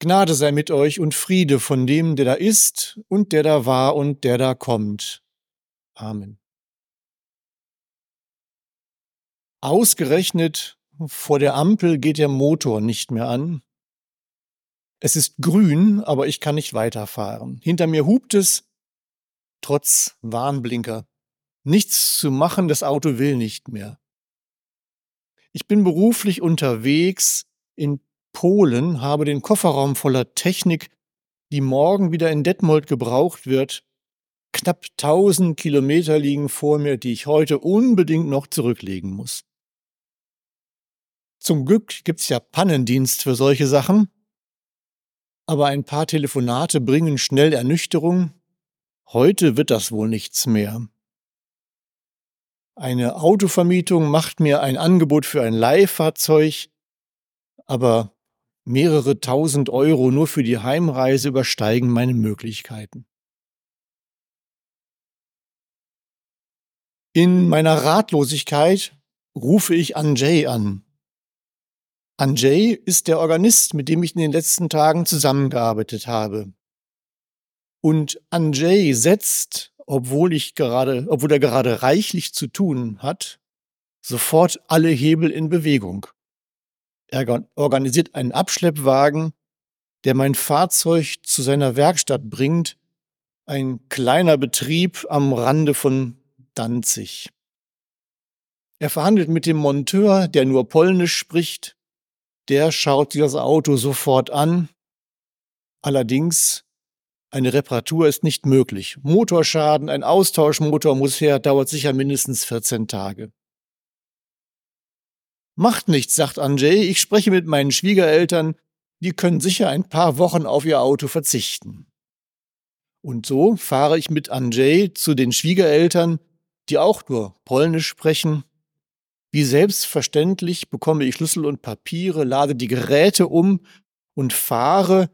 Gnade sei mit euch und Friede von dem, der da ist und der da war und der da kommt. Amen. Ausgerechnet vor der Ampel geht der Motor nicht mehr an. Es ist grün, aber ich kann nicht weiterfahren. Hinter mir hupt es, trotz Warnblinker. Nichts zu machen, das Auto will nicht mehr. Ich bin beruflich unterwegs in Polen, habe den Kofferraum voller Technik, die morgen wieder in Detmold gebraucht wird. Knapp 1000 Kilometer liegen vor mir, die ich heute unbedingt noch zurücklegen muss. Zum Glück gibt's ja Pannendienst für solche Sachen. Aber ein paar Telefonate bringen schnell Ernüchterung. Heute wird das wohl nichts mehr. Eine Autovermietung macht mir ein Angebot für ein Leihfahrzeug, aber mehrere tausend Euro nur für die Heimreise übersteigen meine Möglichkeiten. In meiner Ratlosigkeit rufe ich Anjay an. Anjay ist der Organist, mit dem ich in den letzten Tagen zusammengearbeitet habe. Und Anjay setzt, obwohl ich gerade, obwohl er gerade reichlich zu tun hat, sofort alle Hebel in Bewegung. Er organisiert einen Abschleppwagen, der mein Fahrzeug zu seiner Werkstatt bringt, ein kleiner Betrieb am Rande von Danzig. Er verhandelt mit dem Monteur, der nur Polnisch spricht. Der schaut sich das Auto sofort an. Allerdings, eine Reparatur ist nicht möglich. Motorschaden, ein Austauschmotor muss her, dauert sicher mindestens 14 Tage. Macht nichts, sagt Anjay, ich spreche mit meinen Schwiegereltern, die können sicher ein paar Wochen auf ihr Auto verzichten. Und so fahre ich mit Anjay zu den Schwiegereltern, die auch nur Polnisch sprechen. Wie selbstverständlich bekomme ich Schlüssel und Papiere, lade die Geräte um und fahre,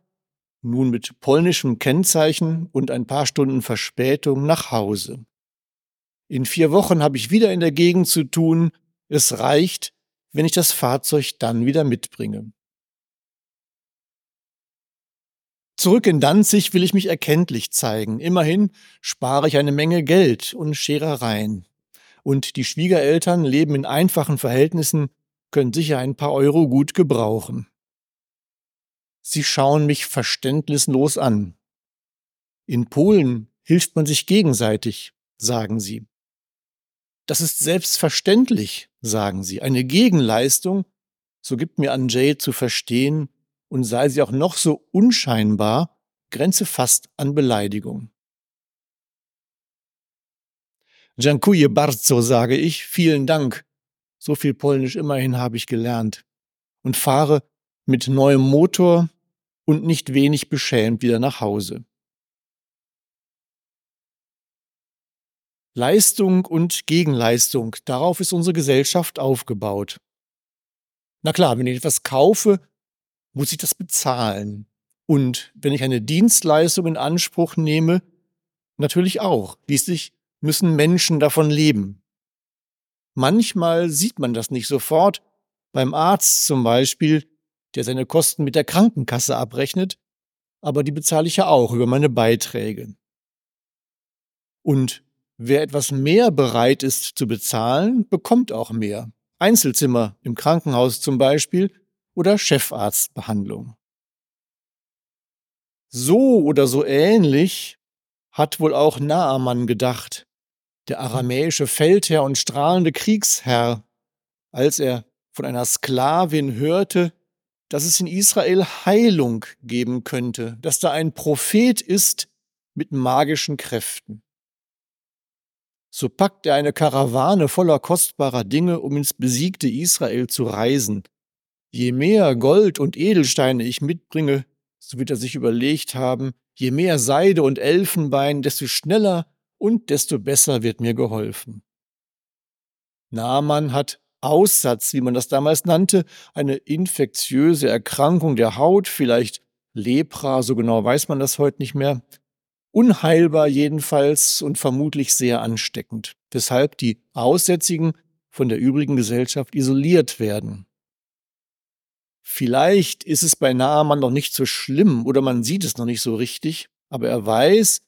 nun mit polnischem Kennzeichen und ein paar Stunden Verspätung, nach Hause. In vier Wochen habe ich wieder in der Gegend zu tun. Es reicht, wenn ich das Fahrzeug dann wieder mitbringe. Zurück in Danzig will ich mich erkenntlich zeigen. Immerhin spare ich eine Menge Geld und Scherereien. Und die Schwiegereltern leben in einfachen Verhältnissen, können sicher ein paar Euro gut gebrauchen. Sie schauen mich verständnislos an. In Polen hilft man sich gegenseitig, sagen sie. Das ist selbstverständlich, sagen sie. Eine Gegenleistung, so gibt mir Anjay zu verstehen, und sei sie auch noch so unscheinbar, grenze fast an Beleidigung. Dziękuję bardzo, sage ich, vielen Dank. So viel Polnisch immerhin habe ich gelernt. Und fahre mit neuem Motor und nicht wenig beschämt wieder nach Hause. Leistung und Gegenleistung, darauf ist unsere Gesellschaft aufgebaut. Na klar, wenn ich etwas kaufe, muss ich das bezahlen. Und wenn ich eine Dienstleistung in Anspruch nehme, natürlich auch. Schließlich müssen Menschen davon leben. Manchmal sieht man das nicht sofort, beim Arzt zum Beispiel, der seine Kosten mit der Krankenkasse abrechnet, aber die bezahle ich ja auch über meine Beiträge. Und Wer etwas mehr bereit ist zu bezahlen, bekommt auch mehr. Einzelzimmer im Krankenhaus zum Beispiel oder Chefarztbehandlung. So oder so ähnlich hat wohl auch Naaman gedacht, der aramäische Feldherr und strahlende Kriegsherr, als er von einer Sklavin hörte, dass es in Israel Heilung geben könnte, dass da ein Prophet ist mit magischen Kräften so packt er eine Karawane voller kostbarer Dinge, um ins besiegte Israel zu reisen. Je mehr Gold und Edelsteine ich mitbringe, so wird er sich überlegt haben, je mehr Seide und Elfenbein, desto schneller und desto besser wird mir geholfen. Naaman hat Aussatz, wie man das damals nannte, eine infektiöse Erkrankung der Haut, vielleicht Lepra, so genau weiß man das heute nicht mehr, unheilbar jedenfalls und vermutlich sehr ansteckend, weshalb die Aussätzigen von der übrigen Gesellschaft isoliert werden. Vielleicht ist es bei Naaman noch nicht so schlimm oder man sieht es noch nicht so richtig, aber er weiß,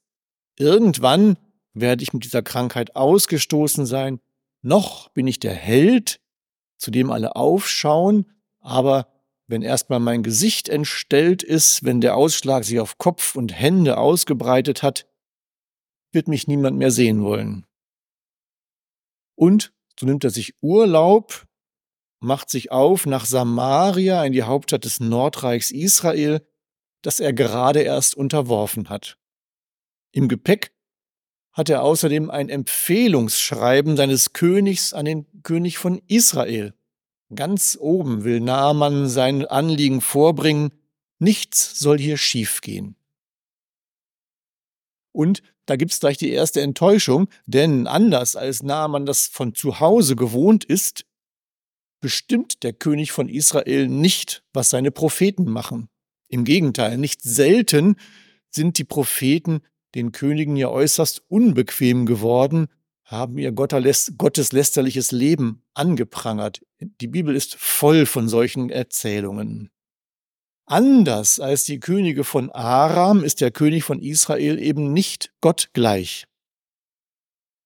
irgendwann werde ich mit dieser Krankheit ausgestoßen sein. Noch bin ich der Held, zu dem alle aufschauen, aber wenn erstmal mein Gesicht entstellt ist, wenn der Ausschlag sich auf Kopf und Hände ausgebreitet hat, wird mich niemand mehr sehen wollen. Und so nimmt er sich Urlaub, macht sich auf nach Samaria in die Hauptstadt des Nordreichs Israel, das er gerade erst unterworfen hat. Im Gepäck hat er außerdem ein Empfehlungsschreiben seines Königs an den König von Israel. Ganz oben will Naaman sein Anliegen vorbringen, nichts soll hier schiefgehen. Und da gibt's gleich die erste Enttäuschung, denn anders als Naaman das von zu Hause gewohnt ist, bestimmt der König von Israel nicht, was seine Propheten machen. Im Gegenteil, nicht selten sind die Propheten den Königen ja äußerst unbequem geworden, haben ihr gotteslästerliches Leben angeprangert. Die Bibel ist voll von solchen Erzählungen. Anders als die Könige von Aram ist der König von Israel eben nicht Gott gleich.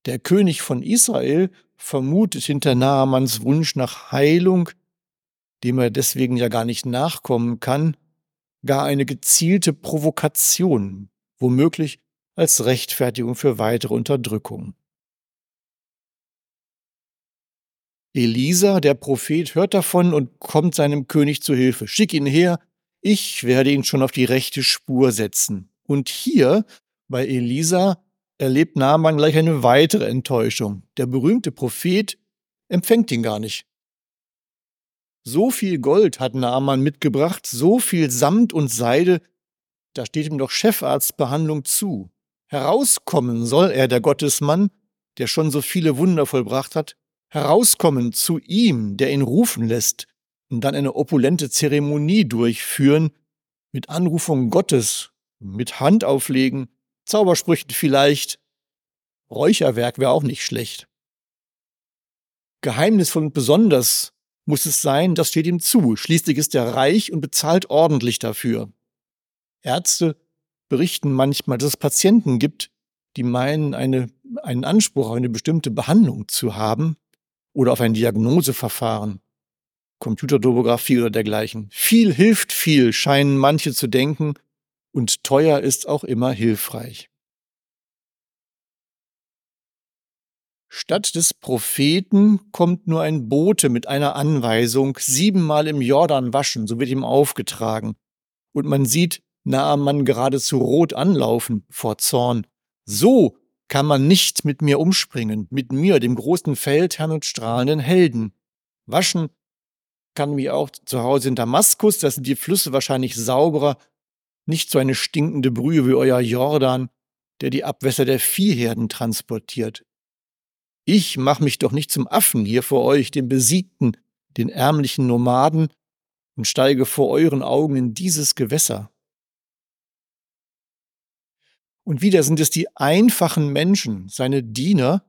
Der König von Israel vermutet hinter Naamans Wunsch nach Heilung, dem er deswegen ja gar nicht nachkommen kann, gar eine gezielte Provokation, womöglich als Rechtfertigung für weitere Unterdrückung. Elisa, der Prophet, hört davon und kommt seinem König zu Hilfe. Schick ihn her, ich werde ihn schon auf die rechte Spur setzen. Und hier, bei Elisa, erlebt Naaman gleich eine weitere Enttäuschung. Der berühmte Prophet empfängt ihn gar nicht. So viel Gold hat Naaman mitgebracht, so viel Samt und Seide, da steht ihm doch Chefarztbehandlung zu. Herauskommen soll er, der Gottesmann, der schon so viele Wunder vollbracht hat, herauskommen zu ihm, der ihn rufen lässt, und dann eine opulente Zeremonie durchführen, mit Anrufung Gottes, mit Handauflegen, Zaubersprüchen vielleicht. Räucherwerk wäre auch nicht schlecht. Geheimnisvoll und besonders muss es sein, das steht ihm zu. Schließlich ist er reich und bezahlt ordentlich dafür. Ärzte berichten manchmal, dass es Patienten gibt, die meinen, eine, einen Anspruch auf eine bestimmte Behandlung zu haben oder auf ein Diagnoseverfahren, Computertomographie oder dergleichen. Viel hilft viel, scheinen manche zu denken, und teuer ist auch immer hilfreich. Statt des Propheten kommt nur ein Bote mit einer Anweisung, siebenmal im Jordan waschen, so wird ihm aufgetragen. Und man sieht Naaman geradezu rot anlaufen vor Zorn. So kann man nicht mit mir umspringen, mit mir, dem großen Feldherrn und strahlenden Helden. Waschen kann mich auch zu Hause in Damaskus, da sind die Flüsse wahrscheinlich sauberer, nicht so eine stinkende Brühe wie euer Jordan, der die Abwässer der Viehherden transportiert. Ich mach mich doch nicht zum Affen hier vor euch, den Besiegten, den ärmlichen Nomaden, und steige vor euren Augen in dieses Gewässer. Und wieder sind es die einfachen Menschen, seine Diener,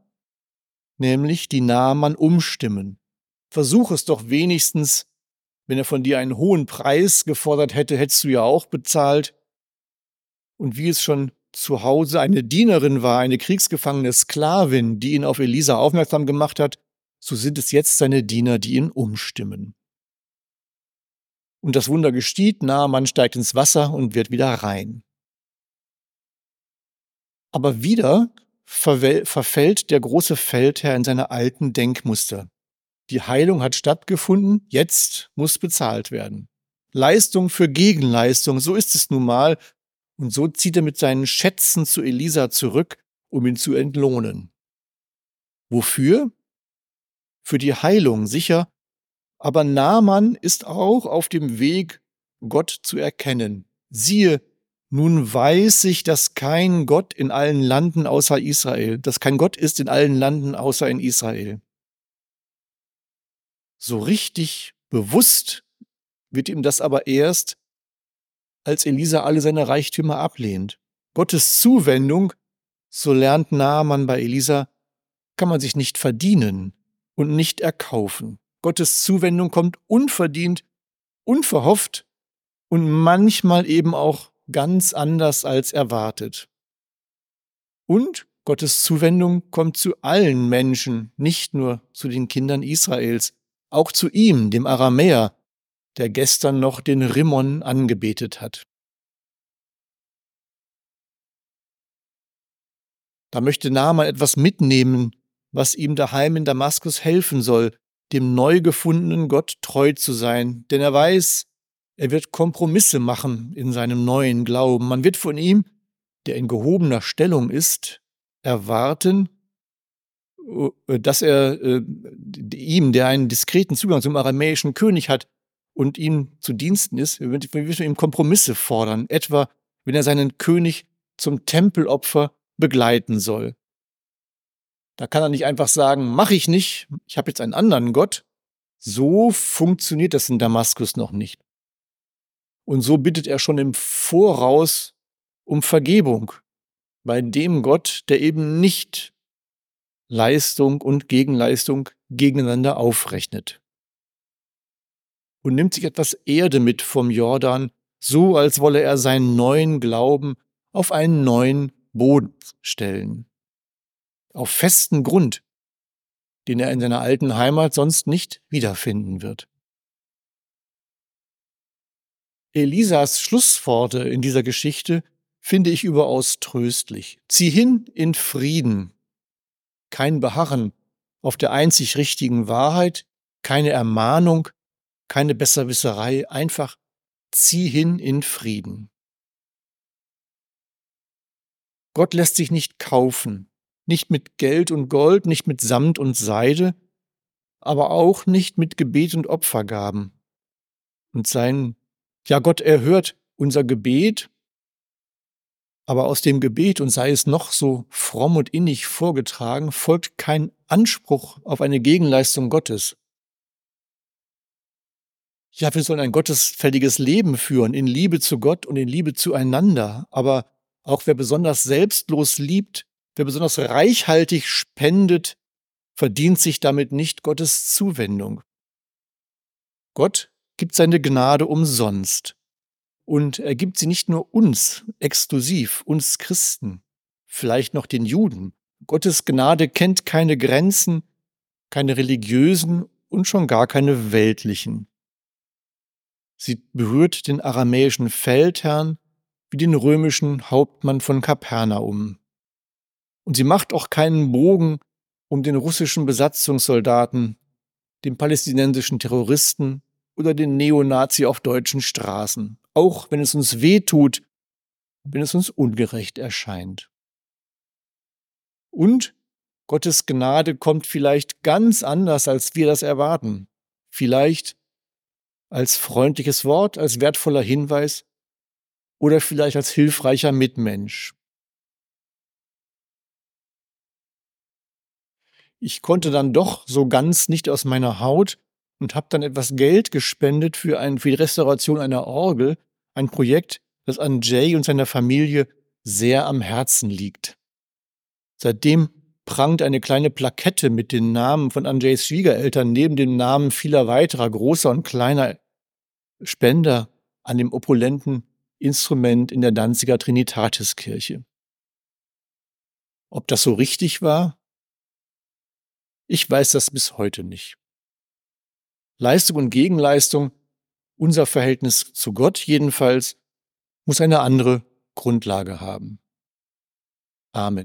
nämlich die Naaman umstimmen. Versuch es doch wenigstens, wenn er von dir einen hohen Preis gefordert hätte, hättest du ja auch bezahlt. Und wie es schon zu Hause eine Dienerin war, eine kriegsgefangene Sklavin, die ihn auf Elisa aufmerksam gemacht hat, so sind es jetzt seine Diener, die ihn umstimmen. Und das Wunder gesteht, Naaman steigt ins Wasser und wird wieder rein. Aber wieder verfällt der große Feldherr in seine alten Denkmuster. Die Heilung hat stattgefunden, jetzt muss bezahlt werden. Leistung für Gegenleistung, so ist es nun mal. Und so zieht er mit seinen Schätzen zu Elisa zurück, um ihn zu entlohnen. Wofür? Für die Heilung, sicher. Aber Naaman ist auch auf dem Weg, Gott zu erkennen. Siehe, nun weiß ich, dass kein Gott in allen Landen außer Israel, dass kein Gott ist in allen Landen außer in Israel. So richtig bewusst wird ihm das aber erst, als Elisa alle seine Reichtümer ablehnt. Gottes Zuwendung, so lernt Naaman bei Elisa, kann man sich nicht verdienen und nicht erkaufen. Gottes Zuwendung kommt unverdient unverhofft und manchmal eben auch ganz anders als erwartet. Und Gottes Zuwendung kommt zu allen Menschen, nicht nur zu den Kindern Israels, auch zu ihm, dem Aramäer, der gestern noch den Rimmon angebetet hat. Da möchte Naaman etwas mitnehmen, was ihm daheim in Damaskus helfen soll, dem neu gefundenen Gott treu zu sein, denn er weiß, er wird Kompromisse machen in seinem neuen Glauben. Man wird von ihm, der in gehobener Stellung ist, erwarten, äh, dass er äh, ihm, der einen diskreten Zugang zum aramäischen König hat und ihm zu Diensten ist, wird von ihm Kompromisse fordern, etwa wenn er seinen König zum Tempelopfer begleiten soll. Da kann er nicht einfach sagen, mache ich nicht, ich habe jetzt einen anderen Gott. So funktioniert das in Damaskus noch nicht. Und so bittet er schon im Voraus um Vergebung bei dem Gott, der eben nicht Leistung und Gegenleistung gegeneinander aufrechnet. Und nimmt sich etwas Erde mit vom Jordan, so als wolle er seinen neuen Glauben auf einen neuen Boden stellen. Auf festen Grund, den er in seiner alten Heimat sonst nicht wiederfinden wird. Elisas Schlussworte in dieser Geschichte finde ich überaus tröstlich. Zieh hin in Frieden. Kein Beharren auf der einzig richtigen Wahrheit, keine Ermahnung, keine Besserwisserei, einfach zieh hin in Frieden. Gott lässt sich nicht kaufen, nicht mit Geld und Gold, nicht mit Samt und Seide, aber auch nicht mit Gebet und Opfergaben. Und sein, ja, Gott erhört unser Gebet, aber aus dem Gebet, und sei es noch so fromm und innig vorgetragen, folgt kein Anspruch auf eine Gegenleistung Gottes. Ja, wir sollen ein gottesfälliges Leben führen, in Liebe zu Gott und in Liebe zueinander, aber auch wer besonders selbstlos liebt, wer besonders reichhaltig spendet, verdient sich damit nicht Gottes Zuwendung. Gott gibt seine Gnade umsonst. Und er gibt sie nicht nur uns exklusiv, uns Christen, vielleicht noch den Juden. Gottes Gnade kennt keine Grenzen, keine religiösen und schon gar keine weltlichen. Sie berührt den aramäischen Feldherrn, wie den römischen Hauptmann von Kapernaum. Und sie macht auch keinen Bogen um den russischen Besatzungssoldaten, den palästinensischen Terroristen oder den Neonazi auf deutschen Straßen, auch wenn es uns weh tut, wenn es uns ungerecht erscheint. Und Gottes Gnade kommt vielleicht ganz anders, als wir das erwarten. Vielleicht als freundliches Wort, als wertvoller Hinweis, oder vielleicht als hilfreicher Mitmensch. Ich konnte dann doch so ganz nicht aus meiner Haut und habe dann etwas Geld gespendet für, ein, für die Restauration einer Orgel, ein Projekt, das an Jay und seiner Familie sehr am Herzen liegt. Seitdem prangt eine kleine Plakette mit den Namen von Anjays Schwiegereltern neben dem Namen vieler weiterer großer und kleiner Spender an dem opulenten Instrument in der Danziger Trinitatiskirche. Ob das so richtig war? Ich weiß das bis heute nicht. Leistung und Gegenleistung, unser Verhältnis zu Gott jedenfalls, muss eine andere Grundlage haben. Amen.